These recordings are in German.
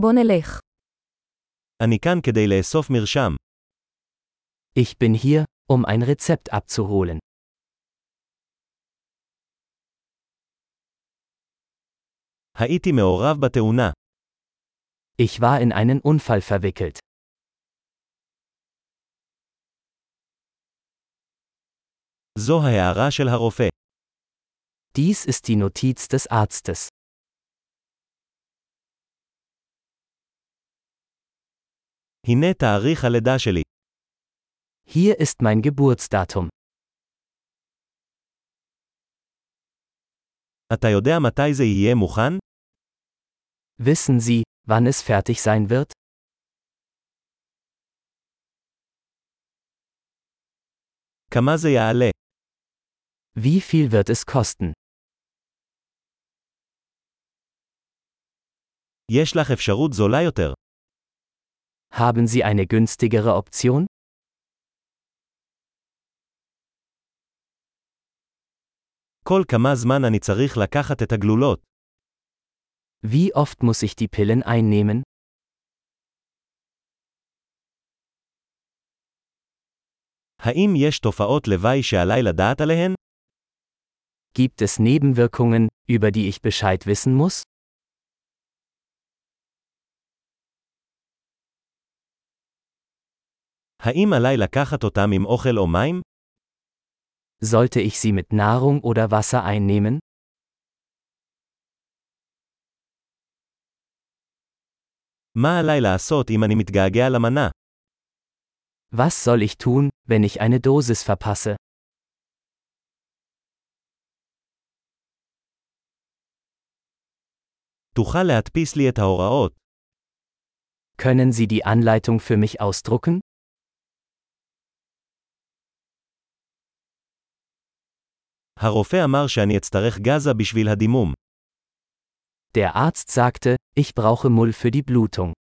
בוא נלך. אני כאן כדי לאסוף מרשם. Ich bin hier, um ein Rezept abzuholen. הייתי מעורב בתאונה. Ich war in einen Unfall verwickelt. זו ההערה של הרופא. Dies ist die Notiz des Arztes. הנה תאריך הלידה שלי. Hier ist mein Geburtsdatum. אתה יודע מתי זה יהיה מוכן? Wissen Sie, wann es fertig sein wird? כמה זה יעלה? Wie viel wird es kosten? יש לך אפשרות זולה יותר. Haben Sie eine günstigere Option? כל כמה זמן אני צריך לקחת את הגלולות? Wie oft muss ich die Pillen einnehmen? האם יש תופעות לוואי שעליי לדעת עליהן? Gibt es Nebenwirkungen, über die ich Bescheid wissen muss? האם עליי לקחת אותם עם אוכל או מים? Sollte ich sie mit Nahrung oder Wasser einnehmen? מה עליי לעשות אם אני מתגעגע למנה? Was soll ich tun, wenn ich eine Dosis verpasse? תוכל להדפיס לי את ההוראות. Können Sie die Anleitung für mich ausdrucken? הרופא אמר שאני אצטרך גזה בשביל הדימום. Der Arzt sagte, ich brauche Mull für die Blutung.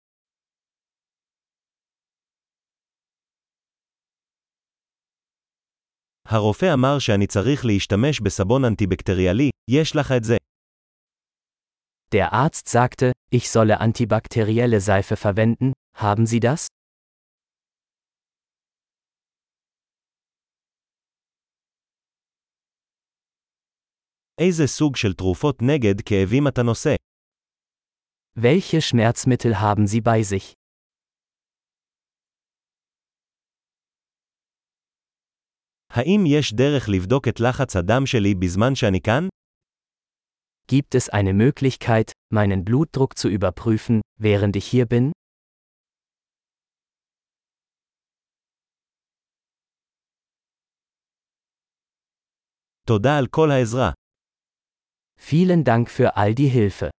הרופא אמר שאני צריך להשתמש בסבון אנטיבקטריאלי, יש לך את זה. Der Arzt sagte, ich solle antibakterielle Seife verwenden, haben Sie das? איזה סוג של תרופות נגד כאבים אתה נושא? Welche Schmerzmittel haben Sie bei sich? האם יש דרך לבדוק את לחץ הדם שלי בזמן שאני כאן? Gibt es eine Möglichkeit, meinen Blutdruck zu überprüfen, während ich hier bin? תודה על כל העזרה. Vielen Dank für all die Hilfe.